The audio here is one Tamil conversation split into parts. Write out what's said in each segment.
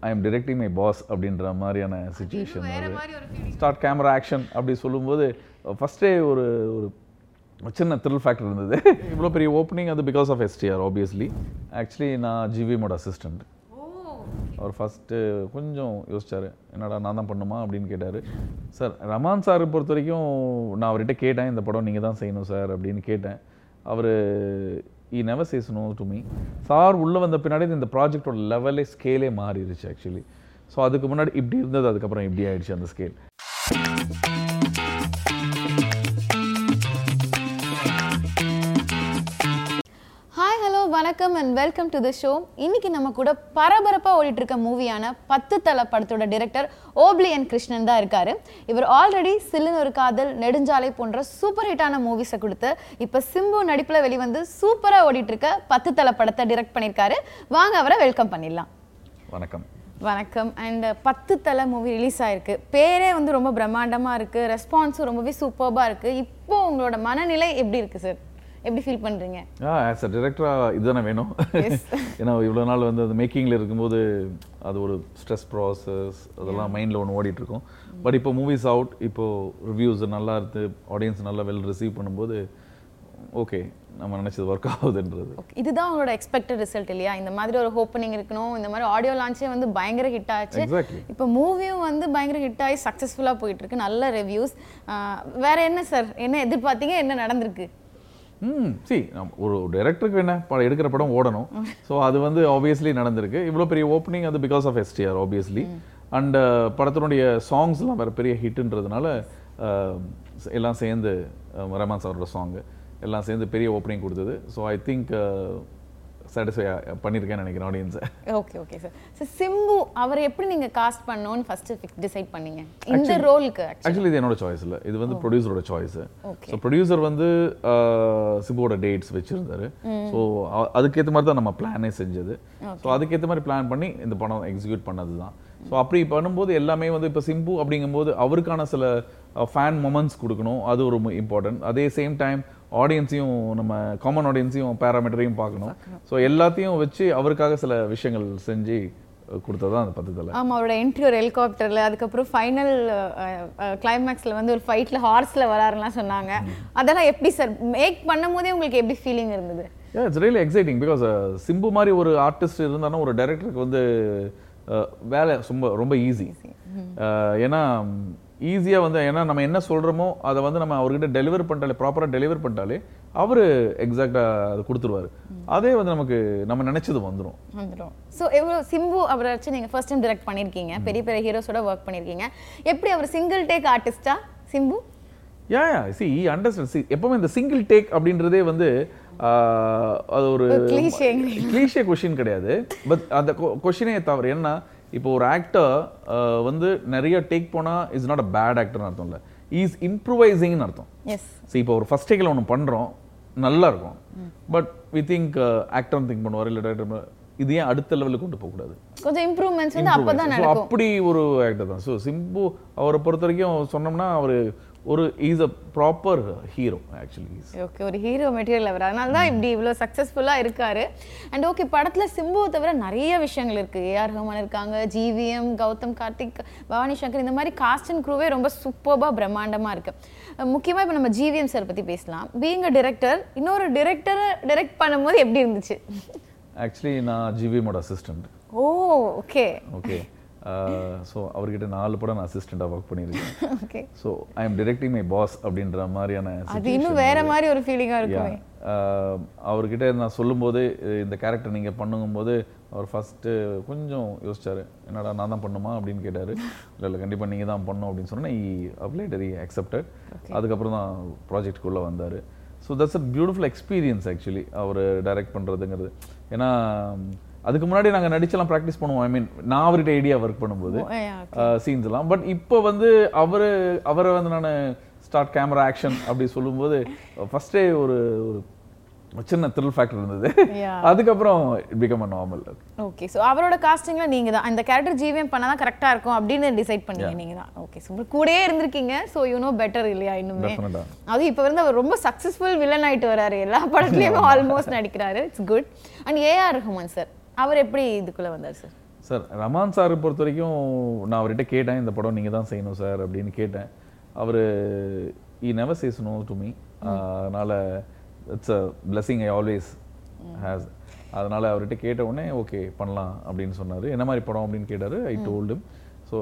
I am directing my boss அப்படின்ற மாதிரியான சுச்சுவேஷன் ஸ்டார்ட் கேமரா ஆக்ஷன் அப்படி சொல்லும்போது ஃபஸ்ட்டே ஒரு ஒரு சின்ன த்ரில் ஃபேக்டர் இருந்தது. இவ்வளோ பெரிய ஓப்பனிங் அது because of STR obviously actually நான் ஜிவிஎமோட அசிஸ்டண்ட் அவர் ஃபஸ்ட்டு கொஞ்சம் யோசிச்சார் என்னடா நான் தான் பண்ணுமா? அப்படின்னு கேட்டார். சார் ரமான் சார் பொறுத்த வரைக்கும் நான் அவர்கிட்ட கேட்டேன் இந்த படம் நீங்கள் தான் செய்யணும் சார் அப்படின்னு கேட்டேன். அவர் he never says no to me sir உள்ளே வந்த பின்னாடி இந்த ப்ராஜெக்டோட லெவலே ஸ்கேலே மாறிடுச்சு ஆக்சுவலி ஸோ அதுக்கு முன்னாடி இப்படி இருந்தது அதுக்கப்புறம் இப்படி ஆயிடுச்சு அந்த ஸ்கேல் வணக்கம் and welcome to the show இன்னைக்கு நம்ம கூட பரபரப்பாக ஓடிட்டு இருக்க மூவியான பத்து தலை படத்தோட டிரெக்டர் ஓப்லி என் கிருஷ்ணன் தான் இருக்காரு. இவர் ஆல்ரெடி சில்லுன்னு ஒரு காதல் நெடுஞ்சாலை போன்ற சூப்பர் ஹிட்டான மூவிஸை கொடுத்து இப்போ சிம்பு நடிப்பில் வெளிவந்து சூப்பராக ஓடிட்டு இருக்க பத்து தலை படத்தை டிரெக்ட் பண்ணியிருக்காரு. வாங்க அவரை வெல்கம் பண்ணிடலாம். வணக்கம். வணக்கம். அண்ட் பத்து தலை மூவி ரிலீஸ் ஆயிருக்கு. பேரே வந்து ரொம்ப பிரம்மாண்டமாக இருக்கு. ரெஸ்பான்ஸும் ரொம்பவே சூப்பர்பாக இருக்கு. இப்போ உங்களோட மனநிலை எப்படி இருக்கு சார் எப்படி ஃபீல் பண்றீங்க? ஆ ஆஸ் அ டிரெக்டராக இதுதானே வேணும். ஏன்னா இவ்வளோ நாள் வந்து அது மேக்கிங்கில் இருக்கும்போது அது ஒரு ஸ்ட்ரெஸ் ப்ராசஸ் அதெல்லாம் மைண்டில் ஒன்று ஓடிட்டு இருக்கும் பட் இப்போ மூவிஸ் அவுட் இப்போ ரிவ்யூஸ் நல்லா இருக்கு ஆடியன்ஸ் நல்லா வெல் ரிசீவ் பண்ணும்போது ஓகே நம்ம நினச்சது ஒர்க் ஆகுதுன்றது. இதுதான் உங்களோட எக்ஸ்பெக்டட் ரிசல்ட் இல்லையா? இந்த மாதிரி ஒரு ஓப்பனிங் இருக்கணும் இந்த மாதிரி ஆடியோ லான்ச்சே வந்து பயங்கர ஹிட் ஆச்சு. இப்போ மூவியும் வந்து பயங்கர ஹிட் ஆகி சக்ஸஸ்ஃபுல்லாக போயிட்டு இருக்கு நல்ல ரிவ்யூஸ் வேற என்ன சார் என்ன எதிர்பார்த்தீங்க என்ன நடந்திருக்கு? ம் சி ஒரு டைரக்டருக்கு என்ன படம் எடுக்கிற படம் ஓடணும். ஸோ அது வந்து ஆப்வியஸ்லி நடந்திருக்கு. இவ்வளோ பெரிய ஓப்பனிங் அது because of STR obviously and படத்தினுடைய சாங்ஸ்லாம் வேறு பெரிய ஹிட்டுன்றதுனால எல்லாம் சேர்ந்து அஹ், ரஹ்மான் சாரோட சாங் எல்லாம் சேர்ந்து பெரிய ஓப்பனிங் கொடுத்தது. ஸோ ஐ திங்க் சாட்டிஸ்ஃபை பண்ணியிருக்கேன்னு நினைக்கிறேன் ஆடியன்ஸை okay okay sir sir Simbu அவரை எப்படி நீங்க காஸ்ட் பண்ணணும்னு ஃபர்ஸ்ட் டிசைட் பண்ணீங்க? இந்த ரோலுக்கு ஆக்சுவலி இது என்னோட சாய்ஸ் இல்லை. இது வந்து ப்ரொடியூசரோட சாய்ஸ். ஸோ ப்ரொடியூசர் வந்து சிம்புவோட டேட்ஸ் வச்சிருந்தாரு. ஸோ அதுக்கேற்ற மாதிரி தான் நம்ம பிளானே செஞ்சது. ஸோ அதுக்கேற்ற மாதிரி பிளான் பண்ணி இந்த படம் எக்ஸிக்யூட் பண்ணது தான் ஸோ அப்படி பண்ணும்போது எல்லாமே வந்து இப்போ சிம்பு அப்படிங்கும்போது அவருக்கான சில ஃபேன் மொமெண்ட்ஸ் கொடுக்கணும். அது ஒரு இம்பார்ட்டன்ட் அதே சேம் டைம் ஆடியன்ஸையும் நம்ம காமன் ஆடியன்ஸையும் பேராமீட்டரையும் பார்க்கணும். ஸோ எல்லாத்தையும் வச்சு அவருக்காக சில விஷயங்கள் செஞ்சு கொடுத்தது அந்த பத்து தலை ஆமா அவரோட என்ட்ரி ஒரு ஹெலிகாப்டர்ல அதுக்கப்புறம் ஃபைனல் கிளைமேக்ஸ்ல வந்து ஒரு ஃபைட்ல ஹார்ஸ்ல வராருலாம் சொன்னாங்க. அதெல்லாம் எப்படி சார் மேக் பண்ணும்போதே உங்களுக்கு எப்படி ஃபீலிங் இருந்தது? It's really exciting because Simbu மாதிரி ஒரு ஆர்டிஸ்ட் இருந்தாலும் ஒரு டைரக்டருக்கு வந்து வேலை ரொம்ப ரொம்ப ஈஸி ஏன்னா ஈஸியாக வந்து ஏன்னா நம்ம என்ன சொல்கிறோமோ அதை வந்து நம்ம அவர்கிட்ட டெலிவர் பண்ணிட்டாலே ப்ராப்பராக டெலிவர் பண்ணிட்டாலே அவர் எக்ஸாக்டாக அதை கொடுத்துருவாரு. அதே வந்து நமக்கு நம்ம நினைச்சது வந்துடும் வந்துடும் ஸோ எவ்வளோ சிம்பு அவரை வச்சு நீங்கள் ஃபர்ஸ்ட் டைம் டிரெக்ட் பண்ணியிருக்கீங்க. பெரிய பெரிய ஹீரோஸோட ஒர்க் பண்ணியிருக்கீங்க. எப்படி அவர் single take ஆர்டிஸ்டா Simbu? Yeah yeah see understand see எப்பவுமே இந்த சிங்கிள் டேக் அப்படின்றதே வந்து அது ஒரு. கிளீஷே கொஷின் கிடையாது. பட் அந்த கொஷினே தவறு என்ன இப்போ ஒரு ஆக்டர் வந்து நிறைய டேக் போனா இஸ் நாட் அ பேட் ஆக்டர்னு அர்த்தம் இல்லை இஸ் இம்ப்ரூவைசிங்னு அர்த்தம். ஸோ இப்போ ஒரு ஃபர்ஸ்ட் டேக்கில் ஒன்று பண்ணுறோம் நல்லா இருக்கும். But we think actor think பண்ணுவார் இல்லை டேரக்டர் இது ஏன் அடுத்த லெவலுக்கு கொண்டு போகக்கூடாது? கொஞ்சம் இம்ப்ரூவ்மெண்ட்ஸ் வந்து அப்போ தான் So, நடக்கும். அப்படி ஒரு ஆக்டர் தான். ஸோ சிம்பு அவரை பொறுத்த வரைக்கும் சொன்னோம்னா அவர் ஒரு is a proper hero actually okay ஒரு ஹீரோ மெட்டீரியல் அவர் அதனால தான் இப்படி இவ்வளோ சக்ஸஸ்ஃபுல்லாக இருக்காரு. அண்ட் ஓகே படத்தில் சிம்புவை தவிர நிறைய விஷயங்கள் இருக்கு. ஏஆர் ரஹ்மான் இருக்காங்க ஜிவிஎம் கௌதம் கார்த்திக் பவானி சங்கர் இந்த மாதிரி காஸ்ட் அண்ட் க்ரூவே ரொம்ப சூப்பராக பிரம்மாண்டமாக இருக்கு. முக்கியமாக இப்போ நம்ம ஜிவிஎம் சார் பற்றி பேசலாம். பீங் அ டிரெக்டர் இன்னொரு டிரெக்டரை டிரெக்ட் பண்ணும்போது எப்படி இருந்துச்சு? ஆக்சுவலி நான் ஜிவிஎமோட assistant oh okay. Okay so அவர்கிட்ட நாலு படம் நான் அசிஸ்டண்ட்டாக ஒர்க் பண்ணியிருக்கேன். Okay so I am directing my boss அப்படின்ற மாதிரியான அது இன்னும் வேற மாதிரி ஒரு ஃபீலிங்காக இருக்குமே. ஆஹ் அவர்கிட்ட நான் சொல்லும்போது இந்த கேரக்டர் நீங்கள் பண்ணுங்கும்போது அவர் ஃபஸ்ட்டு கொஞ்சம் யோசிச்சாரு. என்னடா நான் தான் பண்ணுமா? அப்படின்னு கேட்டார். இல்லை இல்லை கண்டிப்பாக நீங்கள் தான் பண்ணணும். அப்படின்னு சொன்னேன் ஈ அப்ளைட்டரி அக்செப்டட் அதுக்கப்புறம் தான் ப்ராஜெக்ட்குள்ளே வந்தார். So that's a beautiful experience actually our direct பண்ணுறதுங்கிறது ஏன்னா அதுக்கு முன்னாடி நாங்கள் நடிச்செல்லாம் ப்ராக்டிஸ் பண்ணுவோம். ஐ மீன் நான் அவர்கிட்ட ஐடியா ஒர்க் பண்ணும்போது சீன்ஸ் எல்லாம். பட் இப்போ வந்து அவர் அவரை வந்து நான் ஸ்டார்ட் கேமரா ஆக்ஷன் அப்படி சொல்லும்போது ஃபர்ஸ்டே ஒரு ஒரு சின்ன த்ரில் ஃபேக்டர் இருந்தது. அதுக்கப்புறம் become a normal okay so அவரோட காஸ்டிங்ல நீங்க தான் அந்த கேரக்டர் ஜிவிஎம் பண்ணா தான் கரெக்டா இருக்கும் அப்படின்னு டிசைட் பண்ணீங்க நீங்க தான் ஓகே ஸோ கூடயே இருந்திருக்கீங்க. ஸோ யூ நோ பெட்டர் இல்லையா இன்னுமே? அது இப்போ வந்து அவர் ரொம்ப சக்ஸஸ்ஃபுல் வில்லன் ஆயிட்டு வராரு. எல்லா படத்துலயுமே ஆல்மோஸ்ட் நடிக்கிறாரு. It's good and AR Rahman sir அவர் எப்படி இதுக்குள்ள வந்தார் சார் சார் ரமான் சார் பொறுத்த வரைக்கும் நான் அவர்கிட்ட கேட்டேன் இந்த படம் நீங்கள் தான் செய்யணும் சார் அப்படின்னு கேட்டேன். அவர் he never says no to me அதனால் it's a blessing I always has அதனால் அவர்கிட்ட கேட்ட உடனே ஓகே பண்ணலாம் அப்படின்னு சொன்னார். என்ன மாதிரி படம்? அப்படின்னு கேட்டார். ஐ டோல்டும் ஸோ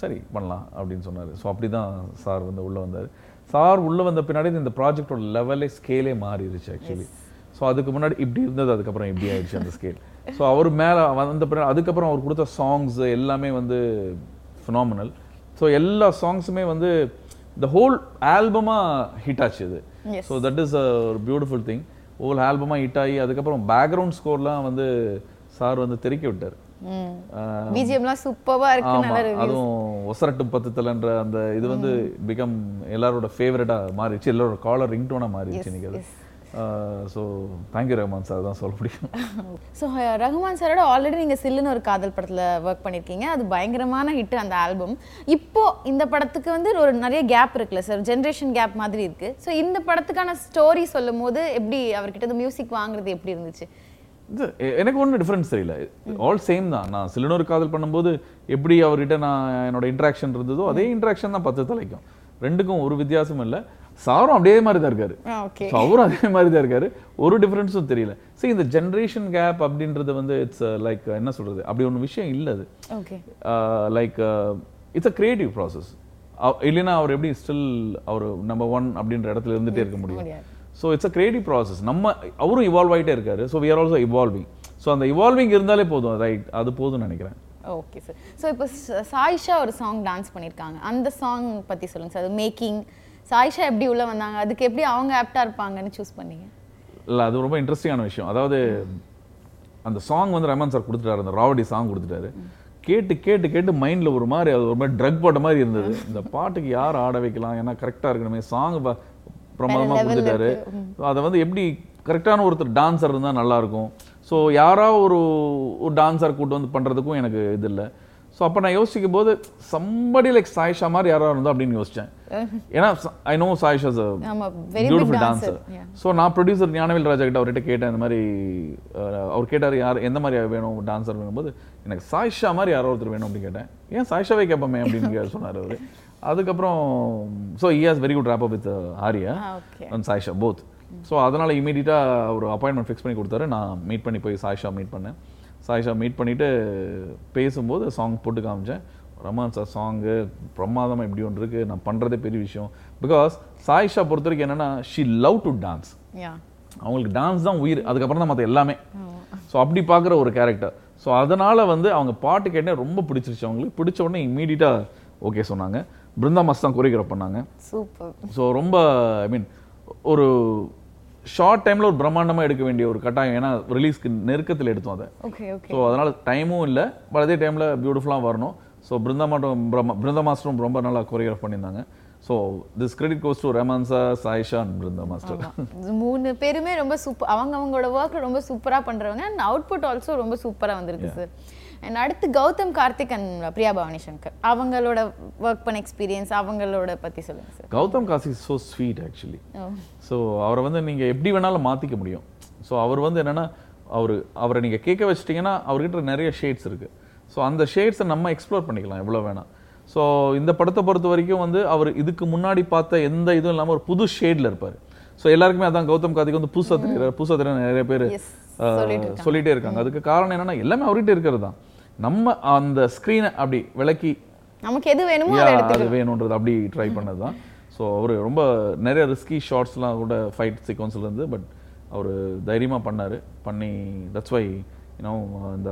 சரி பண்ணலாம் அப்படின்னு சொன்னார். ஸோ அப்படி தான் சார் வந்து உள்ளே வந்தார். சார் உள்ளே வந்த பின்னாடி இந்த ப்ராஜெக்டோட லெவலே ஸ்கேலே மாறிடுச்சு ஆக்சுவலி ஸோ அதுக்கு முன்னாடி இப்படி இருந்தது அதுக்கப்புறம் இப்படி ஆயிடுச்சு அந்த ஸ்கேல் ஸோ அவர் மேலே வந்த பின்னாடி அதுக்கப்புறம் அவர் கொடுத்த சாங்ஸ் எல்லாமே வந்து ஃபினாமினல் ஸோ எல்லா சாங்ஸுமே வந்து த ஹோல் ஆல்பமாக ஹிட் ஆச்சு இது. ஸோ தட் இஸ் ஒரு பியூட்டிஃபுல் திங் ஹோல் ஆல்பமாக ஹிட் ஆகி அதுக்கப்புறம் பேக்ரவுண்ட் ஸ்கோர்லாம் வந்து சார் வந்து தெறிக்க விட்டார். பிஜிஎம்லாம் சூப்பராக இருக்கு. அதுவும் ஒசரட்டு பத்துத்தலன்ற அந்த இது வந்து பிகம் எல்லாரோட ஃபேவரட்டா மாறிடுச்சு. எல்லாரோட காலர் ரிங்டோனா மாறிடுச்சு இன்னைக்கு அது. ஸோ தேங்க்யூ ரஹ்மான் சார் தான் சொல்ல முடியும். ஸோ ரகுமான் சாரோட ஆல்ரெடி நீங்கள் சில்லுன்னு ஒரு காதல் படத்தில் ஒர்க் பண்ணியிருக்கீங்க அது பயங்கரமான ஹிட் அந்த ஆல்பம் இப்போ இந்த படத்துக்கு வந்து ஒரு நிறைய கேப் இருக்குல்ல சார் ஜென்ரேஷன் கேப் மாதிரி இருக்கு. ஸோ இந்த படத்துக்கான ஸ்டோரி சொல்லும் போது எப்படி அவர்கிட்ட இந்த மியூசிக் வாங்குறது எப்படி இருந்துச்சு? இது எனக்கு ஒன்றும் டிஃப்ரென்ஸ் தெரியல. ஆல் சேம் தான். நான் சிலனூர் காதல் பண்ணும்போது எப்படி அவர்கிட்ட நான் என்னோட இன்ட்ராக்ஷன் இருந்ததோ அதே இன்ட்ராக்ஷன் தான் பத்து தலைக்கும். ரெண்டுக்கும் ஒரு வித்தியாசமும் இல்லை. சாரும் அப்படியே மாதிரி தான் இருக்காரு. ஓகே ஸோ அவரும் அதே மாதிரி தான் இருக்காரு. ஒரு டிஃப்ரென்ஸும் தெரியல. சரி இந்த ஜென்ரேஷன் கேப் அப்படின்றது வந்து இட்ஸ் லைக் என்ன சொல்றது? அப்படி ஒன்று விஷயம் இல்லை அது. Okay like it's a creative process இல்லைன்னா அவர் எப்படி ஸ்டில் அவர் நம்பர் ஒன் அப்படின்ற இடத்துல இருந்துட்டே இருக்க முடியும். So it's a creative process நம்ம அவரும் இவால்வ் ஆகிட்டே இருக்காரு. So we are also evolving so அந்த இவால்விங் இருந்தாலே போதும். ரைட் அது போதும்னு நினைக்கிறேன். ஓகே சார் ஸோ இப்போ சாயிஷா ஒரு சாங் டான்ஸ் பண்ணியிருக்காங்க அந்த சாங் பற்றி சொல்லுங்க சார் அது மேக்கிங் சாயிஷா எப்படி உள்ள வந்தாங்க? அதுக்கு எப்படி அவங்க ஆப்டா இருப்பாங்கன்னு சூஸ் பண்ணீங்க? இல்லை அது ரொம்ப இன்ட்ரெஸ்டிங்கான விஷயம். அதாவது அந்த சாங் வந்து ரஹ்மான் சார் கொடுத்துட்டாரு. அந்த ராவடி சாங் கொடுத்துட்டாரு. கேட்டு கேட்டு கேட்டு மைண்டில் ஒரு மாதிரி அது ஒரு மாதிரி ட்ரக் போட்ட மாதிரி இருந்தது. இந்த பாட்டுக்கு யார் ஆட வைக்கலாம்? ஏன்னா கரெக்டாக இருக்கணுமே. சாங் பிரமாதமாக கொடுத்துட்டாரு. அதை வந்து எப்படி கரெக்டான ஒருத்தர் டான்சர் இருந்தால் நல்லா இருக்கும். ஸோ யாரா ஒரு ஒரு டான்சர் கூட்டு வந்து பண்ணுறதுக்கும் எனக்கு இது இல்லை. ஸோ அப்போ நான் யோசிக்கும் போது சம்படி லைக் சாயிஷா மாதிரி யாரா இருந்தா அப்படின்னு யோசிச்சேன். ஏன்னா I know Sayyeshaa beautiful dancer so நான் ப்ரொடியூசர் ஞானவேல் ராஜா கிட்ட அவர்கிட்ட கேட்டேன் இந்த மாதிரி அவர் கேட்டார் யார் எந்த மாதிரி வேணும் டான்சர் வேணும்போது எனக்கு சாயிஷா மாதிரி யாரோ ஒருத்தர் வேணும் அப்படின்னு கேட்டேன். ஏன் சாயிஷாவே கேட்போமே? அப்படின்னு சொன்னார் அவர். அதுக்கப்புறம் so he has very good rapport with Arya and Sayyeshaa both so அதனால் இமீடியட்டாக ஒரு அப்பாயின்மெண்ட் ஃபிக்ஸ் பண்ணி கொடுத்தாரு. நான் மீட் பண்ணி போய் சாயிஷா மீட் பண்ணேன். சாயிஷா மீட் பண்ணிவிட்டு பேசும்போது சாங் போட்டு காமிச்சேன். ரமான் சார் சாங்கு பிரமாதமாக இப்படி ஒன்று இருக்குது நான் பண்ணுறதே பெரிய விஷயம். பிகாஸ் சாயிஷா பொறுத்த வரைக்கும் என்னென்னா ஷி லவ் டு டான்ஸ் அவங்களுக்கு டான்ஸ் தான் உயிர். அதுக்கப்புறம் தான் மற்ற எல்லாமே. ஸோ அப்படி பார்க்குற ஒரு கேரக்டர் ஸோ அதனால் வந்து அவங்க பாட்டு கேட்டே ரொம்ப பிடிச்சிருச்சு அவங்களுக்கு. பிடிச்ச உடனே இம்மீடியட்டாக ஓகே சொன்னாங்க. பிருந்தா மஸ்த் தான் கொரியோகிராஃப் பண்ணாங்க. சூப்பர் ஸோ ரொம்ப ஐ மீன் ஒரு ஷார்ட் டைமில் ஒரு பிரம்மாண்டமாக எடுக்க வேண்டிய ஒரு கட்டாயம். ஏன்னா ரிலீஸ்க்கு நெருக்கத்தில் எடுத்தோம் அதை. ஓகே ஓகே ஸோ அதனால் டைமும் இல்லை. பட் அதே டைமில் பியூட்டிஃபுல்லாக வரணும். ஸோ பிருந்தா மட்டும் பிரம்ம பிருந்தா மாஸ்டரும் ரொம்ப நல்லா கொரியோகிராஃப் பண்ணியிருந்தாங்க. So this credit goes to Rahman sir Sayyeshaa and Brinda master மூணு பேருமே ரொம்ப சூப்பர் அவங்க அவங்களோட ஒர்க் ரொம்ப சூப்பரா பண்றவங்க. அண்ட் அவுட்புட் ஆல்சோ ரொம்ப சூப்பரா வந்திருக்கு சார் அண்ட் அடுத்து கௌதம் கார்த்திக் அண்ட் பிரியா பவானி சங்கர். அவங்களோட ஒர்க் பண்ண எக்ஸ்பீரியன்ஸ் அவங்களோட பத்தி சொல்லுங்க சார் கௌதம் காசி ஸோ ஸ்வீட் ஆக்சுவலி ஸோ அவரை வந்து நீங்கள் எப்படி வேணாலும் மாற்றிக்க முடியும். ஸோ அவர் வந்து என்னென்னா அவர் அவரை நீங்கள் கேட்க வச்சிட்டிங்கன்னா அவர்கிட்ட நிறைய ஷேட்ஸ் இருக்குது ஸோ அந்த ஷேட்ஸை நம்ம எக்ஸ்ப்ளோர் பண்ணிக்கலாம் எவ்வளோ வேணாம் ஸோ இந்த படத்தை பொறுத்த வரைக்கும் வந்து அவர் இதுக்கு முன்னாடி பார்த்த எந்த இதுவும் இல்லாமல் ஒரு புது ஷேடில் இருப்பார். ஸோ எல்லாருக்குமே அதான் கௌதம் கார்த்திக் வந்து புதுசாக தெரியுறாரு. புதுசாக தெரியுற நிறைய பேர் சொல்லிட்டே இருக்காங்க. அதுக்கு காரணம் என்னன்னா எல்லாமே அவர்கிட்ட இருக்கிறது தான். நம்ம அந்த ஸ்க்ரீனை அப்படி விளக்கி நமக்கு எது வேணுமோ அதை வேணுன்றது அப்படி ட்ரை பண்ணது தான் ஸோ அவர் ரொம்ப நிறைய ரிஸ்கி ஷார்ட்ஸ்லாம் கூட ஃபைட் சீக்வன்ஸ்ல இருந்து பட் அவர் தைரியமாக பண்ணார். பண்ணி தட்ஸ் வை யூனோ இந்த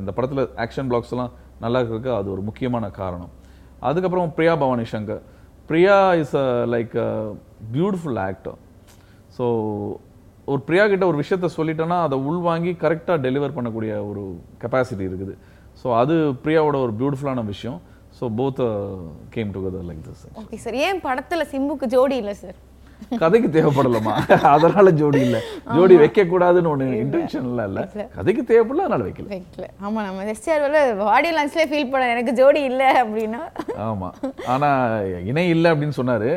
இந்த படத்தில் ஆக்ஷன் பிளாக்ஸ் எல்லாம் நல்லா இருக்கிறதுக்கு அது ஒரு முக்கியமான காரணம். அதுக்கப்புறம் Priya Bhavani Shankar. Priya is a like beautiful actor so ஒரு பிரியா கிட்ட ஒரு விஷயத்த சொல்லிட்டேன்னா அதை உள்வாங்கி கரெக்டாக டெலிவர் பண்ணக்கூடிய ஒரு கெப்பாசிட்டி இருக்குது. ஸோ அது பிரியாவோட ஒரு பியூட்டிஃபுல்லான விஷயம். So both came together like this okay sir ஏன் படத்தில் சிம்புக்கு ஜோடி இல்லை சார் கதைக்கு தேவைப்படலமா அதனால ஜோடி இல்ல. ஜோடி வைக்க கூடாதுன்னு ஒண்ணு இன்டென்ஷன்ல இல்ல. கதைக்கு தேவைப்படல அதனால வைக்கல. வைக்கல. ஆமா நம்ம எஸ்டிஆர் ஆடியோ லான்ச்லேயே ஃபீல் பண்ண எனக்கு ஜோடி இல்லை அப்படின்னா. ஆமா. ஆனா இணை இல்ல அப்படின்னு சொன்னாரு.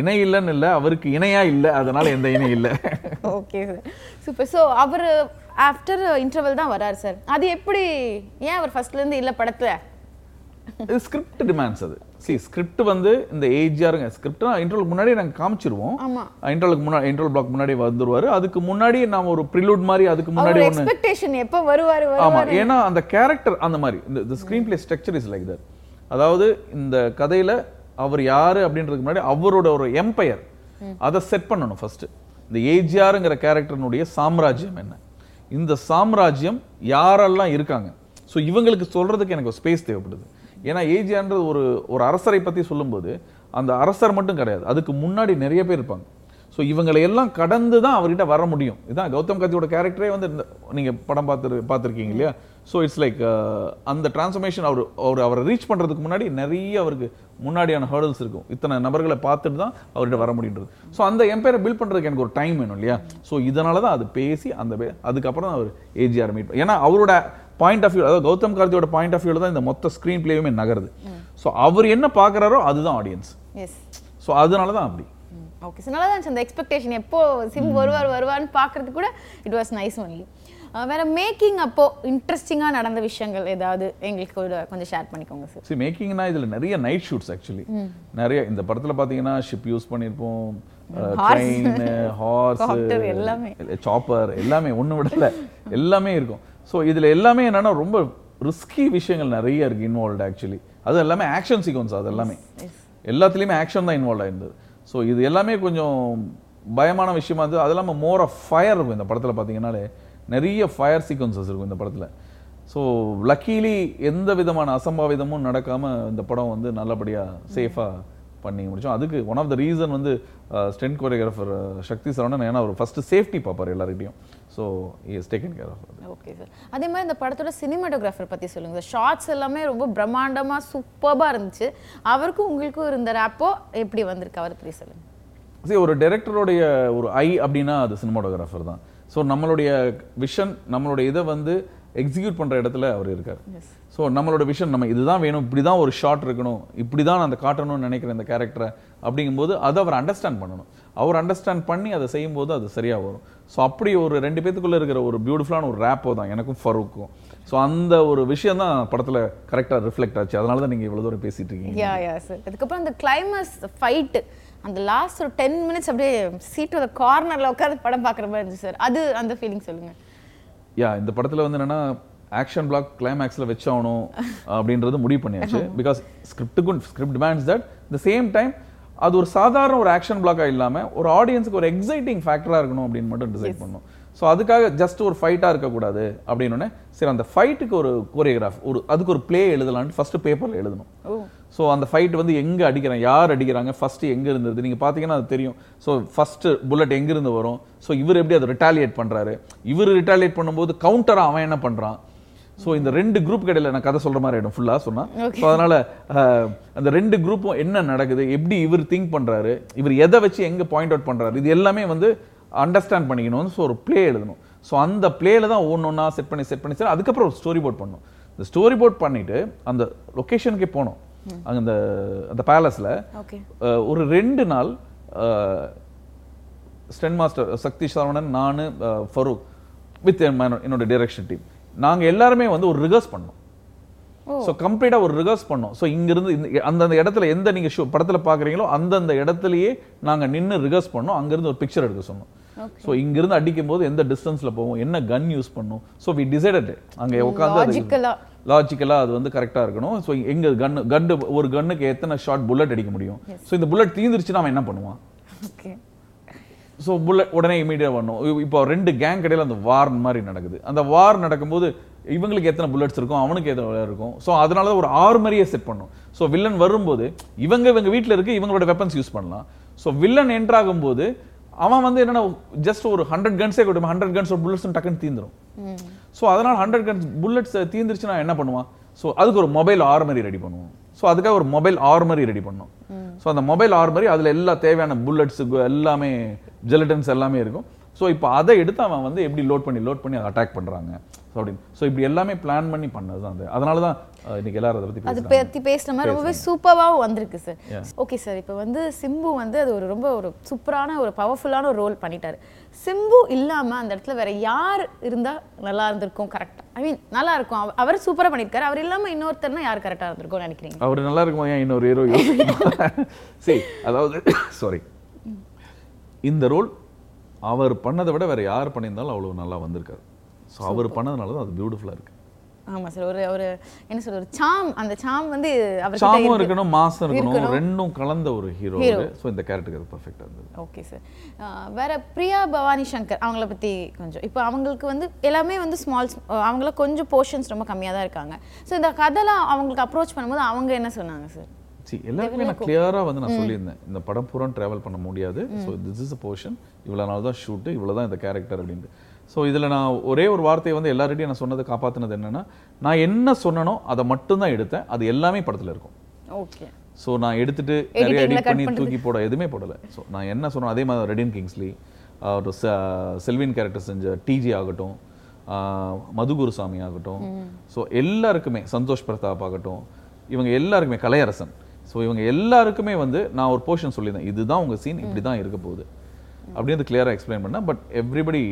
இணை இல்லைன்னு இல்ல அவருக்கு இணையா இல்ல அதனால எந்த இணை இல்ல. ஓகே சார் சூப்பர் ஸோ அவர் ஆஃப்டர் இன்டர்வல் தான் வராரு சார் அது எப்படி ஏன் அவர் ஃபர்ஸ்ட்லேருந்து இல்லை படத்துல? ஸ்கிரிப்ட் டிமாண்ட்ஸ் அது. சி ஸ்கிரிப்ட் வந்து இந்த ஏஜிஆருங்க ஸ்கிரிப்ட் இன்டர்வலுக்கு முன்னாடி நாங்க காமிச்சிருவோம். இன்டர்வலுக்கு முன்னாடி இன்டர்வல் பிளாக் முன்னாடி வந்துருவாரு. அதுக்கு முன்னாடி நாம ஒரு ப்ரிலூட் மாதிரி அதுக்கு முன்னாடி எக்ஸ்பெக்டேஷன் எப்போ வருவாரு ஆமா. வருவாரு ஏன்னா அந்த கேரக்டர் அந்த மாதிரி இந்த screenplay structure is like that அதாவது இந்த கதையில அவர் யாரு அப்படின்றதுக்கு முன்னாடி அவரோட ஒரு எம்பையர் அதை செட் பண்ணணும் ஃபர்ஸ்ட் இந்த ஏஜிஆருங்கிற கேரக்டர்னுடைய சாம்ராஜ்யம் என்ன? இந்த சாம்ராஜ்யம் யாரெல்லாம் இருக்காங்க? ஸோ இவங்களுக்கு சொல்றதுக்கு எனக்கு ஸ்பேஸ் தேவைப்படுது. ஏன்னா ஏஜிஆர்ன்றது ஒரு ஒரு அரசரை பற்றி சொல்லும்போது அந்த அரசர் மட்டும் கிடையாது. அதுக்கு முன்னாடி நிறைய பேர் இருப்பாங்க. ஸோ இவங்களை எல்லாம் கடந்து தான் அவர்கிட்ட வர முடியும். இதான் கௌதம் கத்தியோட கேரக்டரே வந்து நீங்கள் படம் பார்த்து பார்த்துருக்கீங்க இல்லையா? ஸோ இட்ஸ் லைக் அந்த டிரான்ஸ்ஃபர்மேஷன் அவர் அவர் அவரை ரீச் பண்ணுறதுக்கு முன்னாடி நிறைய அவருக்கு முன்னாடியான ஹேர்டல்ஸ் இருக்கும். இத்தனை நபர்களை பார்த்துட்டு தான் அவர்கிட்ட வர முடியுன்றது. ஸோ அந்த எம்பையரை பில்ட் பண்ணுறதுக்கு எனக்கு ஒரு டைம் வேணும் இல்லையா? ஸோ இதனால தான் அது பேசி அந்த அதுக்கப்புறம் தான் அவர் ஏஜிஆர் மீட் ஏன்னா அவரோட பாயிண்ட் ஆஃப் வியூ அதாவது கௌதம் கார்த்தியோட பாயிண்ட் ஆஃப் வியூல தான் இந்த மொத்த ஸ்க்ரீன் பிளேயுமே நகருது. ஸோ அவர் என்ன பார்க்குறாரோ அதுதான் ஆடியன்ஸ் ஸோ அதனால தான் அப்படி. ஓகே ஸோ நல்லா தான் அந்த எக்ஸ்பெக்டேஷன் எப்போ சிம் வருவார் வருவார்னு பார்க்கறதுக்கு கூட இட் வாஸ் நைஸ் ஒன்லி வேற மேக்கிங் அப்போ இன்ட்ரெஸ்டிங்காக நடந்த விஷயங்கள் ஏதாவது எங்களுக்கு கூட கொஞ்சம் ஷேர் பண்ணிக்கோங்க சார் சி மேக்கிங்னா இதுல நிறைய நைட் ஷூட்ஸ் ஆக்சுவலி நிறைய இந்த படத்துல பாத்தீங்கன்னா ஷிப் யூஸ் பண்ணிருப்போம். ட்ரெயின் ஹார்ஸ் எல்லாமே. சாப்பர் எல்லாமே. ஒண்ணு விடல. எல்லாமே இருக்கும். ஸோ இதுல எல்லாமே என்னன்னா ரொம்ப ரிஸ்கி விஷயங்கள் நிறைய இருக்கு இன்வால்வ் ஆக்சுவலி அது எல்லாமே ஆக்ஷன் சீக்வன்ஸ் அது எல்லாமே. எல்லாத்துலயுமே ஆக்ஷன் தான் இன்வால்வ் ஆயிருந்தது. ஸோ இது எல்லாமே கொஞ்சம் பயமான விஷயமா இருந்தது. அது இல்லாமல் மோர் ஆஃப் ஃபயர் இருக்கும் இந்த படத்துல பாத்தீங்கன்னாலே. நிறைய ஃபயர் சீக்வன்சஸ் இருக்கும் இந்த படத்துல. ஸோ லக்கீலி எந்த விதமான அசம்பாவிதமும் நடக்காம இந்த படம் வந்து நல்லபடியா சேஃபா பண்ணி முடிச்சோம். அதுக்கு ஒன் ஆஃப் த ரீசன் வந்து ஸ்டென்ட் கோரியோகிராஃபர் சக்தி சரவணன் ஏன்னா அவர் ஃபர்ஸ்ட் சேஃப்டி பார்ப்பார் எல்லார்கிட்டையும். So is taken care of okay sir அதே மாதிரி இந்த படத்தோட சினிமாட்டோகிராஃபர் பத்தி சொல்லுங்க சார் ஷார்ட்ஸ் எல்லாமே ரொம்ப பிரம்மாண்டமா சூப்பர்பா இருந்துச்சு. அவருக்கும் உங்களுக்கும் இருந்த அப்போ எப்படி வந்திருக்கு? அவரை பத்தி சொல்லுங்க. சரி ஒரு டைரக்டருடைய ஒரு ஐ அப்படின்னா அது சினிமாட்டோகிராஃபர் தான். ஸோ நம்மளுடைய விஷன் நம்மளுடைய இதை வந்து எக்ஸிக்யூட் பண்ற இடத்துல அவர் இருக்கார். ஸோ நம்மளோட விஷன் நம்ம இதுதான் வேணும் இப்படி தான் ஒரு ஷாட் இருக்கணும் இப்படி தான் நான் அந்த காட்டணும்னு நினைக்கிற இந்த கேரக்டரை அப்படிங்கும்போது அதை அவர் அண்டர்ஸ்டாண்ட் பண்ணணும். அவர் அண்டர்ஸ்டாண்ட் பண்ணி அதை செய்யும்போது அது சரியா வரும். ஸோ அப்படி ஒரு ரெண்டு பேத்துக்குள்ள இருக்கிற ஒரு பியூட்டிஃபுல்லான ஒரு ரேப்போ தான் எனக்கும் ஃபருக்கும் ஸோ அந்த ஒரு விஷயம் தான் படத்துல கரெக்டாக ரிஃப்ளெக்ட் ஆச்சு. அதனால தான் நீங்க இவ்வளவு தூரம் பேசிட்டு இருக்கீங்க. யா யா சார் அதுக்கப்புறம் அந்த கிளைமேக்ஸ் ஃபைட் அந்த லாஸ்ட் ஒரு டென் மினிட்ஸ் அப்படியே சீட்டோட கார்னர்ல உட்காந்து படம் பார்க்குற மாதிரி இருந்துச்சு சார் அது அந்த ஃபீலிங் சொல்லுங்க. யா இந்த படத்துல வந்து என்னன்னா ஆக்ஷன் பிளாக் கிளைமேக்ஸ்ல வச்சாகணும் அப்படின்றது முடிவு பண்ணியாச்சு. Because ஸ்கிரிப்டுக்கும் script demands that the same time அது ஒரு சாதாரண ஒரு ஆக்ஷன் பிளாக்கா இல்லாம ஒரு ஆடியன்ஸுக்கு ஒரு எக்ஸைட்டிங் ஃபேக்டரா இருக்கணும் அப்படின்னு மட்டும் டிசைட் பண்ணோம் ஸோ அதுக்காக ஜஸ்ட் ஒரு ஃபைட்டா இருக்கக்கூடாது அப்படின்னு சரி அந்த ஃபைட்டுக்கு ஒரு கோரியோகிராஃப் ஒரு அதுக்கு ஒரு ப்ளே எழுதலான்ட்டு ஃபர்ஸ்ட் பேப்பர்ல எழுதணும். ஸோ அந்த ஃபைட் வந்து எங்க அடிக்கிறாங்க? யார் அடிக்கிறாங்க? ஃபர்ஸ்ட் எங்க இருந்தது? நீங்க பாத்தீங்கன்னா அது தெரியும். ஸோ ஃபர்ஸ்ட் புல்லட் எங்க இருந்து வரும்? ஸோ இவர் எப்படி அதை ரிட்டாலியேட் பண்றாரு? இவர் ரிட்டாலியேட் பண்ணும்போது கவுண்டரா அவன் என்ன பண்றான்? ஸோ இந்த ரெண்டு குரூப் இடையில நான் கதை சொல்ற மாதிரி ஆயிடும். ஃபுல்லா சொன்னா. ஸோ அதனால அந்த ரெண்டு குரூப்பும் என்ன நடக்குது? எப்படி இவர் திங்க் பண்றாரு? இவர் எதை வச்சு எங்க பாயிண்ட் அவுட் பண்றாரு? இது எல்லாமே வந்து அண்டர்ஸ்டாண்ட் பண்ணிக்கணும் ஸோ ஒரு ப்ளே எழுதணும். ஸோ அந்த பிளேல தான் ஒன்று ஒன்றா செட் பண்ணி செட் பண்ணி சார் அதுக்கப்புறம் ஒரு ஸ்டோரி போர்ட் பண்ணணும். இந்த ஸ்டோரி போர்ட் பண்ணிட்டு அந்த லொக்கேஷனுக்கே போனோம் அங்க அந்த அந்த பேலஸ்ல ஒரு ரெண்டு நாள் ஸ்டென் மாஸ்டர் சக்தி சரவணன் நான் ஃபரூக் வித் என்னோட டைரக்ஷன் டீம் நாங்க எல்லாருமே வந்து ஒரு ரிகர்ஸ் பண்ணோம். ஸோ கம்ப்ளீட்டா ஒரு ரிகர்ஸ் பண்ணோம். ஸோ இங்கிருந்து இந்த அந்தந்த இடத்துல எந்த நீங்க ஷோ படத்துல பாக்குறீங்களோ அந்தந்த இடத்துலயே நாங்க நின்னு ரிகர்ஸ் பண்ணோம். அங்கிருந்து ஒரு பிக்சர் எடுக்க சொன்னோம். ஸோ இங்கிருந்து அடிக்கும் போது எந்த டிஸ்டன்ஸ்ல போவோம் என்ன கன் யூஸ் பண்ணும்? ஸோ வி டிசைடட் அங்க உட்காந்து லாஜிக்கலா லாஜிக்கலா அது வந்து கரெக்டா இருக்கணும். ஸோ எங்க கன் கன்னு ஒரு கன்னுக்கு எத்தனை ஷாட் புல்லட் அடிக்க முடியும்? ஸோ இந்த புல்லட் தீந்துருச்சுன்னா அவன் என்ன பண்ணுவான்? ஸோ புல்லட் உடனே இமீடியட் பண்ணும் இப்போ ரெண்டு கேங் கடையில் அந்த வார் மாதிரி நடக்குது. அந்த வார் நடக்கும்போது இவங்களுக்கு எத்தனை புல்லட்ஸ் இருக்கும்? அவனுக்கு எத்தனை இருக்கும்? ஸோ அதனால தான் ஒரு ஆறு மாதிரியே செட் பண்ணும். ஸோ வில்லன் வரும்போது இவங்க இவங்க வீட்டில் இருக்கு இவங்களோட வெப்பன்ஸ் யூஸ் பண்ணலாம். ஸோ வில்லன் என்ட்ரு ஆகும்போது அவன் வந்து என்னன்னா ஜஸ்ட் ஒரு ஹண்ட்ரட் கன்ஸே கொடுக்கும் ஹண்ட்ரட் கன்ஸ் ஒரு புல்லட்ஸ் டக்குன்னு தீந்துரும். ஸோ அதனால ஹண்ட்ரட் கன்ஸ் புல்லட்ஸ் தீந்துருச்சுன்னா என்ன பண்ணுவான்? ஸோ அதுக்கு ஒரு மொபைல் ஆர்மரி ரெடி பண்ணுவோம். ஸோ அதுக்காக ஒரு மொபைல் ஆர்மரி ரெடி பண்ணோம். ஸோ அந்த மொபைல் ஆர்மரி அதில் எல்லா தேவையான புல்லட்ஸு எல்லாமே ஜெலட்டன்ஸ் எல்லாமே இருக்கும். ஸோ இப்போ அதை எடுத்து அவன் வந்து எப்படி லோட் பண்ணி லோட் பண்ணி அதை அட்டாக் பண்ணுறாங்க அப்படின்னு ஸோ இப்படி எல்லாமே பிளான் பண்ணி பண்ணது தான் அது. அதனால தான் இன்னைக்கு எல்லாரும் அதை பற்றி அது பத்தி பேசுற மாதிரி ரொம்பவே சூப்பராகவும் வந்திருக்கு சார் ஓகே சார் இப்போ வந்து சிம்பு வந்து அது ஒரு ரொம்ப ஒரு சூப்பரான ஒரு பவர்ஃபுல்லான ஒரு ரோல் பண்ணிட்டாரு. சிம்பு இல்லாம அந்த இடத்துல வேற யார் இருந்தா நல்லா இருந்திருக்கும் கரெக்டா ஐ மீன் நல்லா இருக்கும். அவ- அவர் சூப்பரா பண்ணியிருக்காரு அவர் இல்லாம இன்னொருத்தர்னா யார் கரெக்டா இருந்திருக்கும்னு நினைக்கிறீங்க? அவர் நல்லா இருக்குமா? ஏன் இன்னொரு ஹீரோ சரி அதாவது சாரி இந்த ரோல் அவர் பண்ணதை விட வேற யார் பண்ணியிருந்தாலும் அவ்வளவு நல்லா வந்திருக்காரு. ஸோ அவர் பண்ணதுனால தான் அது பியூட்டிஃபுல்லாக இருக்கு. ஆமா சார் ஒரு ஒரு என்ன சொல்ற ஒரு சாம் அந்த சாம் வந்து அவர்கிட்ட சாமும் இருக்கு. இருக்கணும் மாசம் இருக்கணும். ரெண்டும் கலந்த ஒரு ஹீரோ ஸோ இந்த கேரக்டருக்கு அது பர்ஃபெக்டாக இருந்தது. ஓகே சார் வேற பிரியா பவானி சங்கர் அவங்கள பத்தி கொஞ்சம். இப்போ அவங்களுக்கு வந்து எல்லாமே வந்து ஸ்மால் அவங்கள கொஞ்சம் போர்ஷன்ஸ் ரொம்ப கம்மியா தான் இருக்காங்க. ஸோ இந்த கதைலாம் அவங்களுக்கு அப்ரோச் பண்ணும்போது அவங்க என்ன சொன்னாங்க சார் சி எல்லாருக்குமே நான் கிளியராக வந்து நான் சொல்லியிருந்தேன். இந்த படம் பூரா ட்ராவல் பண்ண முடியாது. So this is a portion இவ்வளோ நாள் தான் ஷூட்டு இவ்வளோ தான் இந்த கேரக்டர் அப்படின்ட்டு. ஸோ இதில் நான் ஒரே ஒரு வார்த்தையை வந்து எல்லார்கிட்டையும் நான் சொன்னதை காப்பாற்றினது என்னன்னா நான் என்ன சொன்னனோ அதை மட்டும்தான் எடுத்தேன். அது எல்லாமே படத்தில் இருக்கும். ஓகே ஸோ நான் எடுத்துட்டு நிறைய எடிட் பண்ணி. தூக்கி போட எதுவுமே போடலை. ஸோ நான் என்ன சொன்னேன் அதே மாதிரி ரெடின் கிங்ஸ்லி ஒரு செல்வின் கேரக்டர் செஞ்ச டிஜி ஆகட்டும் மதுகுருசாமி ஆகட்டும். ஸோ எல்லாருக்குமே சந்தோஷ் பிரதாப் ஆகட்டும் இவங்க எல்லாருக்குமே கலையரசன். ஸோ இவங்க எல்லாருக்குமே வந்து நான் ஒரு போர்ஷன் சொல்லியிருந்தேன். இதுதான் உங்க சீன் இப்படி தான் இருக்க போகுது. அப்படின்னு கிளியராக எக்ஸ்பிளைன் பண்ணேன் but everybody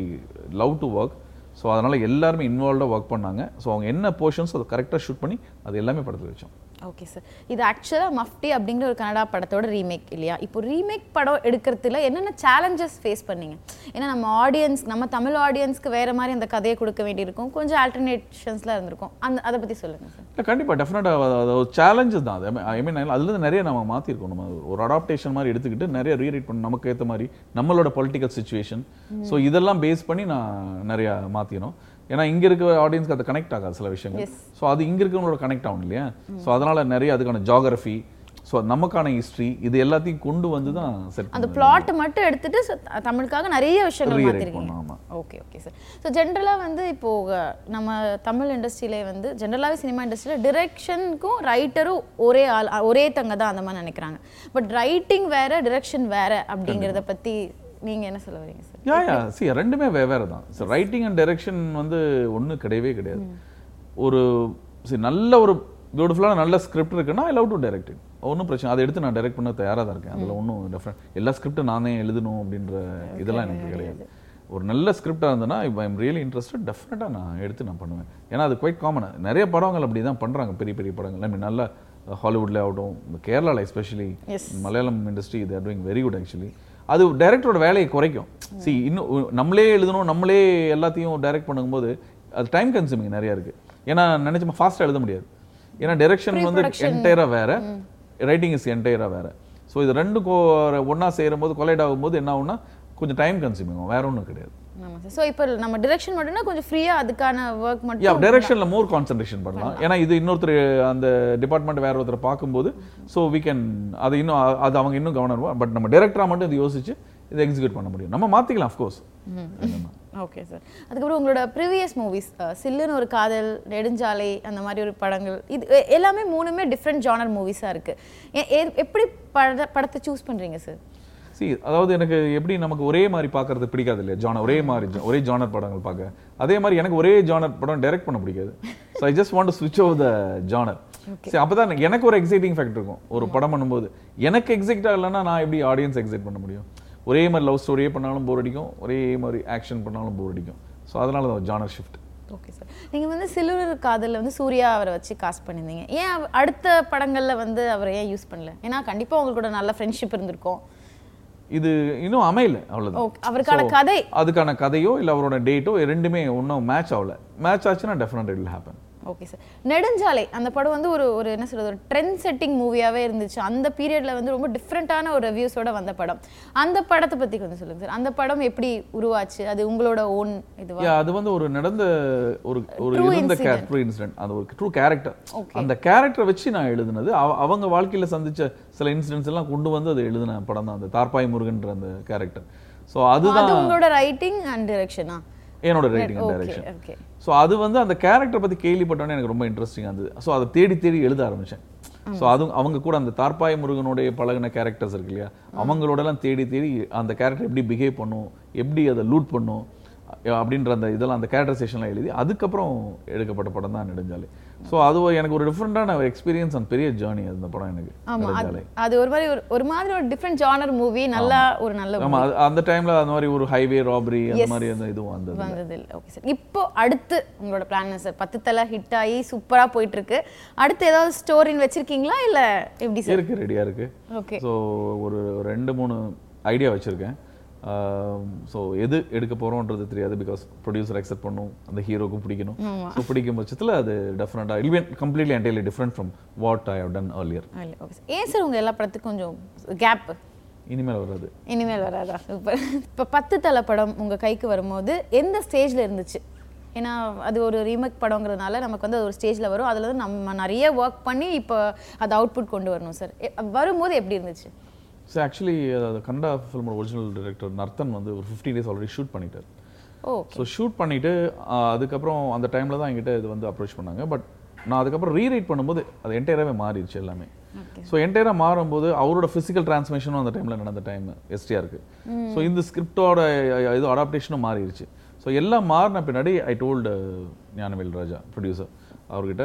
love to work so அதனால எல்லாருமே இன்வால்வாக ஒர்க் பண்ணாங்க. ஸோ அவங்க என்ன போர்ஷன்ஸ் அதை கரெக்டாக ஷூட் பண்ணி அது எல்லாமே படத்தில் வச்சோம். ஓகே சார் இது ஆக்சுவலாக மஃப்டி அப்படிங்கிற ஒரு கன்னடா படத்தோட ரீமேக் இல்லையா? இப்போ ரீமேக் படம் எடுக்கிறதுல என்னென்ன சேலஞ்சஸ் ஃபேஸ் பண்ணீங்க? ஏன்னா நம்ம ஆடியன்ஸ் நம்ம தமிழ் ஆடியன்ஸ்க்கு வேற மாதிரி அந்த கதையை கொடுக்க வேண்டியிருக்கும். கொஞ்சம் ஆல்டர்னேஷன்ஸ்லாம் இருந்திருக்கும். அந்த அதை பற்றி சொல்லுங்க சார் கண்டிப்பாக டெஃபினட்டாக அது ஒரு சேலஞ்சஸ் தான். அது ஐ மீன் அதுலேருந்து நிறைய நம்ம மாற்றிருக்கோம் நம்ம ஒரு அடாப்டேஷன் மாதிரி எடுத்துக்கிட்டு நிறைய ரீரைட் பண்ணி நமக்கு ஏற்ற மாதிரி நம்மளோட பொலிட்டிக்கல் சுச்சுவேஷன் ஸோ இதெல்லாம் பேஸ் பண்ணி நான் நிறைய மாற்றினோம் ஏன்னா இங்கே இருக்க ஆடியன்ஸ்க்கு அது கனெக்ட் ஆகாது சில விஷயங்கள். ஸோ அது இங்கே இருக்கவங்களோட கனெக்ட் ஆகும் இல்லையா? ஸோ அதனால நிறைய அதுக்கான ஜாகிரஃபி ஸோ நமக்கான ஹிஸ்ட்ரி இது எல்லாத்தையும் கொண்டு வந்து தான் செட் அந்த பிளாட் மட்டும் எடுத்துட்டு தமிழுக்காக நிறைய விஷயங்கள் மாற்றிருக்கீங்க. ஓகே ஓகே சார் ஸோ ஜென்ரலாக வந்து இப்போ நம்ம தமிழ் இண்டஸ்ட்ரியிலே வந்து ஜென்ரலாகவே சினிமா இண்டஸ்ட்ரியில் டிரெக்ஷனுக்கும் ரைட்டரும் ஒரே ஆள் ஒரே தங்க தான் அந்த மாதிரி நினைக்கிறாங்க. பட் ரைட்டிங் வேற டிரெக்ஷன் வேற அப்படிங்கிறத பற்றி நீங்க என்ன சொல்ல வரீங்க சார் யா யா சி ரெண்டுமே வெவ்வேறு தான். ஸோ ரைட்டிங் அண்ட் டைரக்ஷன் வந்து ஒன்றும் கிடையவே கிடையாது. ஒரு சரி நல்ல ஒரு பியூட்டிஃபுல்லான நல்ல ஸ்கிரிப்ட் இருக்குன்னா ஐ லவ் டு டைரக்ட் ஒன்றும் பிரச்சனை அதை எடுத்து நான் டைரக்ட் பண்ண தயாராக தான் இருக்கேன். அதில் ஒன்றும் டிஃப்ரெண்ட் எல்லா ஸ்கிரிப்டும் நானே எழுதணும் அப்படின்ற இதெல்லாம் எனக்கு கிடையாது. ஒரு நல்ல ஸ்கிரிப்டாக இருந்ததுன்னா இப்போ ஐம் ரியலி இன்ட்ரெஸ்டட் டெஃபினட்டாக நான் எடுத்து நான் பண்ணுவேன். ஏன்னா அது குவைட் காமன் நிறைய படங்கள் அப்படி தான் பண்ணுறாங்க பெரிய பெரிய படங்கள். ஐ மீன் நல்ல ஹாலிவுட்ல ஆகட்டும் இந்த கேரளாவில் எஸ்பெஷலி. மலையாளம் இண்டஸ்ட்ரி இது டூயிங் வெரி குட் ஆக்சுவலி அது டைரக்டரோட வேலையை குறைக்கும். சி இன்னும் நம்மளே எழுதணும் நம்மளே எல்லாத்தையும் டைரக்ட் பண்ணும்போது அது டைம் கன்சூமிங் நிறைய இருக்கு. ஏன்னா நினைச்சோமா ஃபாஸ்ட்டாக எழுத முடியாது. ஏன்னா டைரக்ஷன் வந்து என்டையராக வேற ரைட்டிங் இஸ் என்டையராக வேற. ஸோ இது ரெண்டும் ஒன்றா சேரும்போது கொலைட் ஆகும்போது என்ன ஆகும்னா கொஞ்சம் டைம் கன்சூமிங் ஆகும். வேற ஒன்றும் கிடையாது. ஆமாம் சார் ஸோ இப்போ நம்ம டிரெக்ஷன் மட்டும்னா கொஞ்சம் ஃப்ரீயாக அதுக்கான ஒர்க் யா மட்டும் டைரக்ஷன்ல மோர் கான்சென்ட்ரேஷன் பண்ணலாம். ஏன்னா இது இன்னொருத்தர் அந்த டிபார்ட்மெண்ட் வேற ஒருத்தர் பார்க்கும்போது ஸோ we can அது இன்னும் அது அவங்க இன்னும் கவனம் பட் நம்ம டைரக்டரா மட்டும் இது யோசிச்சு இதை எக்ஸிக்யூட் பண்ண முடியும். நம்ம மாத்திக்கலாம் அஃப்கோர்ஸ் ஓகே சார் அதுக்கப்புறம் உங்களோட ப்ரீவியஸ் மூவிஸ் சில்லுன்னு ஒரு காதல் நெடுஞ்சாலை அந்த மாதிரி ஒரு படங்கள் இது எல்லாமே மூணுமே டிஃப்ரெண்ட் ஜானர் மூவிஸாக இருக்குது எப்படி பட படத்தை சூஸ் பண்ணுறீங்க சார் சி அதாவது எனக்கு எப்படி நமக்கு ஒரே மாதிரி பார்க்கறது பிடிக்காது இல்லையா ஜானர் ஒரே மாதிரி ஒரே ஜானர் படங்கள் பார்க்க. அதே மாதிரி எனக்கு ஒரே ஜானர் படம் டைரக்ட் பண்ண பிடிக்காது. ஸோ ஐ ஜஸ்ட் வாண்ட் ஸ்விட்ச் ஓவர் த ஜானர் சரி அப்போ தான் எனக்கு ஒரு எக்ஸைட்டிங் ஃபேக்ட் இருக்கும். ஒரு படம் பண்ணும்போது எனக்கு எக்ஸைட்டாக இல்லைன்னா நான் எப்படி ஆடியன்ஸ் எக்ஸைட் பண்ண முடியும்? ஒரே மாதிரி லவ் ஸ்டோரியே பண்ணாலும் போர் அடிக்கும் ஒரே மாதிரி ஆக்ஷன் பண்ணாலும் போர் அடிக்கும். ஸோ அதனால தான் ஜானர் ஷிஃப்ட் ஓகே சார் நீங்கள் வந்து சில்லுன்னு காதலில் வந்து சூர்யா அவரை வச்சு காஸ்ட் பண்ணியிருந்தீங்க. ஏன் அடுத்த படங்களில் வந்து அவரை ஏன் யூஸ் பண்ணல? ஏன்னா கண்டிப்பாக உங்களுக்கு கூட நல்ல ஃப்ரெண்ட்ஷிப் இருந்திருக்கும். இது இன்னும் அமையல அவ்வளவுதான். ஓகே அவருக்கான கதை. அதுக்கான கதையோ இல்லை அவரோட டேட்டோ ரெண்டுமே ஒன்றும் மேட்ச் ஆகல. மேட்ச் ஆச்சுன்னா definite it happen okay sir Nedunchaalai அந்த படம் வந்து ஒரு ஒரு என்ன சொல்றது ஒரு ட்ரெண்ட் செட்டிங் மூவியாவே இருந்துச்சு. அந்த பீரியட்ல வந்து ரொம்ப டிஃப்ரெண்ட்டான ஒரு ரிவ்யூஸோட வந்த படம். அந்த படத்தை பத்தி கொஞ்சம் சொல்லுங்க சார் அந்த படம் எப்படி உருவாச்சு? அது உங்களோட ஓன் இதுவா? அது வந்து ஒரு நடந்த ஒரு ஒரு இருந்த. ட்ரூ இன்சிடென்ட் அந்த ஒரு ட்ரூ கேரக்டர். அந்த கேரக்டரை வச்சு நான் எழுதுனது அவ- அவங்க வாழ்க்கையில சந்திச்ச சில இன்சிடென்ட்ஸ் எல்லாம் கொண்டு வந்து அது எழுதின படம் தான் அந்த தார்பாய் முருகன்ற அந்த கேரக்டர் ஸோ அது அதுதான் உங்களோட ரைட்டிங் அண்ட் டிரெக்ஷனா என்னோட ரைட்டிங் அண்ட் டைரக்ஷன் ஸோ அது வந்து அந்த கேரக்டர் பற்றி கேள்விப்பட்டோன்னே எனக்கு ரொம்ப இன்ட்ரெஸ்டிங்காக இருந்தது. ஸோ அதை தேடி தேடி எழுத ஆரம்பித்தேன் ஸோ அதுவும் அவங்க கூட அந்த தார்பாய் முருகனுடைய பழகின கேரக்டர்ஸ் இருக்கு இல்லையா? அவங்களோடலாம் தேடி தேடி அந்த கேரக்டர் எப்படி பிஹேவ் பண்ணும் எப்படி அதை லூட் பண்ணும் அப்படின்ற அந்த இதெல்லாம் அந்த கேரக்டரைசேஷன்லாம் எழுதி அதுக்கப்புறம் எடுக்கப்பட்ட படம் தான் நெடுஞ்சாலை. ஸோ அது எனக்கு ஒரு டிஃப்ரெண்ட்டான ஒரு எக்ஸ்பீரியன்ஸ் அண்ட் பெரிய ஜேர்னி அந்த படம் எனக்கு ஆமா அது ஒரு மாதிரி ஒரு ஒரு மாதிரி ஒரு டிஃப்ரெண்ட் ஜானர் மூவி நல்லா ஒரு நல்ல ஆமா அது- அந்த டைம்ல அந்த மாதிரி ஒரு ஹைவே ராபரி அந்த மாதிரி அந்த இதுவும் வந்தது வந்தது இல்லை ஓகே சார் இப்போ அடுத்து உங்களோட பிளான் சார் பத்து தலை ஹிட் ஆகி சூப்பரா போயிட்டு இருக்கு அடுத்து ஏதாவது ஸ்டோரின்னு வச்சிருக்கீங்களா? இல்ல எப்படி சார் இருக்கு ரெடியா இருக்கு. ஓகே ஸோ ஒரு ரெண்டு மூணு ஐடியா வச்சுருக்கேன். ஸோ எது எடுக்க போகிறோன்றது தெரியாது பிகாஸ் ப்ரொடியூசர் அக்செப்ட் பண்ணும். அந்த ஹீரோக்கும் பிடிக்கணும். ஸோ பிடிக்கும் பட்சத்தில் அது டெஃபினட்டாக will completely entirely different from what I have done sir ஏன் சார் உங்க எல்லா படத்துக்கும் கொஞ்சம் கேப் இனிமேல் வராது. இனிமேல் வராதா? சூப்பர். இப்போ பத்து தலை படம் உங்க கைக்கு வரும்போது எந்த ஸ்டேஜ்ல இருந்துச்சு? ஏன்னா அது ஒரு ரீமேக் படங்கிறதுனால நமக்கு வந்து அது ஒரு ஸ்டேஜில் வரும். அதில் வந்து நம்ம நிறைய ஒர்க் பண்ணி இப்போ அது அவுட்புட் கொண்டு வரணும் சார் வரும்போது எப்படி இருந்துச்சு? ஸோ ஆக்சுவலி கன்னடா ஃபிலிமோட ஒரிஜினல் டைரக்டர் நர்த்தன் வந்து ஒரு ஃபிஃப்டி டேஸ் ஆல்ரெடி ஷூட் பண்ணிட்டார். ஸோ ஷூட் பண்ணிவிட்டு அதுக்கப்புறம் அந்த டைமில் தான் என்கிட்ட இது வந்து அப்ரோச் பண்ணாங்க. பட் நான் அதுக்கப்புறம் ரீரைட் பண்ணும்போது அது என்டையராகவே மாறிடுச்சு எல்லாமே. ஸோ என்டையராக மாறும்போது அவரோட ஃபிசிக்கல் டிரான்ஸ்மிஷனும் அந்த டைமில் நடந்த டைம் எஸ்டிஆருக்கு ஸோ இந்த ஸ்கிரிப்டோட இது அடாப்டேஷனும் மாறிடுச்சு. ஸோ எல்லாம் மாறின பின்னாடி I told Gnanavel Raja producer அவர்கிட்ட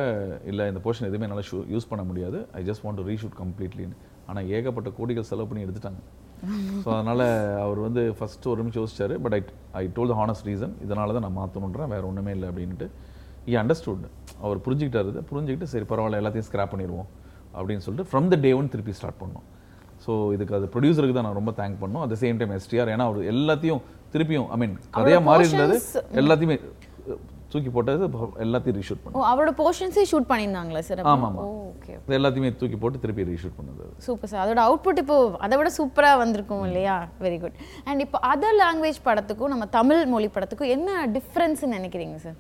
இல்லை இந்த போர்ஷன் எதுவுமே என்னால் ஷூ யூஸ் பண்ண முடியாது. I just want to reshoot கம்ப்ளீட்லின்னு ஆனால் ஏகப்பட்ட கோடிகள் செலவு பண்ணி எடுத்துட்டாங்க. ஸோ அதனால் அவர் வந்து ஃபஸ்ட்டு ஒரு நிமிஷம் யோசிச்சாரு but I I told the honest reason இதனால தான் நான் மாற்றணுன்றேன் வேறு ஒன்றுமே இல்லை அப்படின்ட்டு ஈ அண்டர்ஸ்டுட் அவர் புரிஞ்சுக்கிட்டாரு இதை. புரிஞ்சுக்கிட்டு சரி பரவாயில்ல எல்லாத்தையும் ஸ்கிராப் பண்ணிடுவோம் அப்படின்னு சொல்லிட்டு ஃப்ரம் த டே ஒன் திருப்பி ஸ்டார்ட் பண்ணோம். ஸோ இதுக்கு அது ப்ரொடியூசருக்கு தான் நான் ரொம்ப தேங்க் பண்ணோம். அட் சேம் டைம் எஸ்டிஆர் ஏன்னா அவர் எல்லாத்தையும் திருப்பியும் ஐ மீன் கதையாக மாறி இருந்தது எல்லாத்தையுமே தூக்கி போட்டது எல்லாத்தையும் ரீஷூட் பண்ணோம் ஓ அவரோட போர்ஷன்ஸே ஷூட் பண்ணியிருந்தாங்களா சார் ஆமா, ஆமா. ஓகே எல்லாத்தையுமே தூக்கி போட்டு திருப்பி ரீஷூட் பண்ணது. சூப்பர் சார் அதோட அவுட்புட் இப்போ அதை விட சூப்பராக வந்திருக்கும் இல்லையா? வெரி குட் அண்ட் இப்போ அதர் லாங்குவேஜ் படத்துக்கும் நம்ம தமிழ் மொழி படத்துக்கும் என்ன டிஃப்ரென்ஸ்னு நினைக்கிறீங்க சார்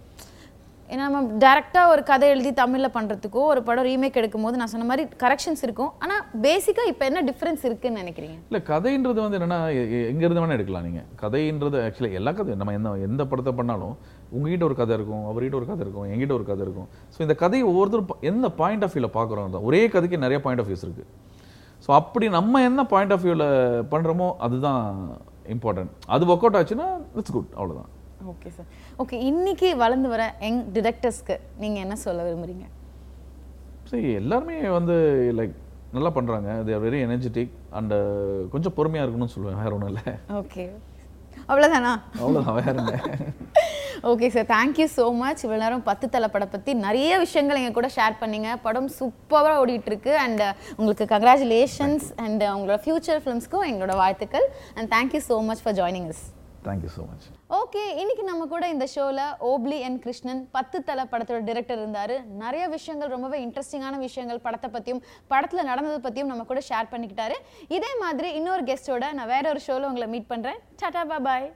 ஏன்னா நம்ம டேரெக்டாக ஒரு கதை எழுதி தமிழில் பண்ணுறதுக்கோ ஒரு படம் ரீமேக் எடுக்கும்போது நான் சொன்ன மாதிரி கரெக்ஷன்ஸ் இருக்கும். ஆனால் பேசிக்காக இப்போ என்ன டிஃப்ரென்ஸ் இருக்குன்னு நினைக்கிறீங்க? இல்ல கதைன்றது வந்து என்னன்னா எ- எ- எங்க இருந்து வேணா எடுக்கலாம் நீங்க. கதைன்றது ஆக்சுவலி எல்லா கதையும் நம்ம எந்த எந்த படத்தை பண்ணாலும் உங்ககிட்ட ஒரு கதை இருக்கும் அவர்கிட்ட ஒரு கதை இருக்கும் எங்கிட்ட ஒரு கதை இருக்கும். ஸோ இந்த கதையை ஒவ்வொருத்தரும் எந்த பாயிண்ட் ஆஃப் வியூல பார்க்குறோம் தான். ஒரே கதைக்கு நிறைய பாயிண்ட் ஆஃப் வியூஸ் இருக்கு. ஸோ அப்படி நம்ம என்ன பாயிண்ட் ஆஃப் வியூல பண்றோமோ அதுதான் இம்பார்ட்டன்ட் அது ஒர்க் அவுட் ஆச்சுன்னா இட்ஸ் குட் அவ்வளவுதான். ஓகே சார் ஓகே இன்னைக்கு வளர்ந்து வர யங் டிரெக்டர்ஸ்க்கு நீங்கள் என்ன சொல்ல விரும்புறீங்க? சரி எல்லாருமே வந்து லைக் நல்லா they are very energetic and கொஞ்சம் பொறுமையா இருக்கணும்னு சொல்லுவேன் வேற ஒன்றும் இல்லை. ஓகே அவ்வளோதானா அவ்வளோதான் வேற என்ன. Okay sir thank you so much இவ்வளோ நேரம் பத்து தலை படம் பற்றி நிறைய விஷயங்கள் எங்கள் கூட ஷேர் பண்ணீங்க. படம் சூப்பராக ஓடிட்டு இருக்கு அண்ட் உங்களுக்கு கங்க்ராச்சுலேஷன்ஸ் அண்ட் உங்களோட ஃபியூச்சர் ஃபிலிம்ஸ்க்கும் எங்களோட வாழ்த்துக்கள். And thank you so much for joining us. Thank you so much okay இன்னைக்கு நம்ம கூட இந்த ஷோவில் ஓப்லி என் கிருஷ்ணன் பத்து தலை படத்தோட டிரெக்டர் இருந்தார். நிறைய விஷயங்கள் ரொம்பவே இன்ட்ரெஸ்டிங்கான விஷயங்கள் படத்தை பற்றியும் படத்தில் நடந்ததை பற்றியும் நம்ம கூட ஷேர் பண்ணிக்கிட்டாரு. இதே மாதிரி இன்னொரு கெஸ்ட்டோட நான் வேற ஒரு ஷோவில் உங்களை மீட் பண்ணுறேன் டாடா பாய்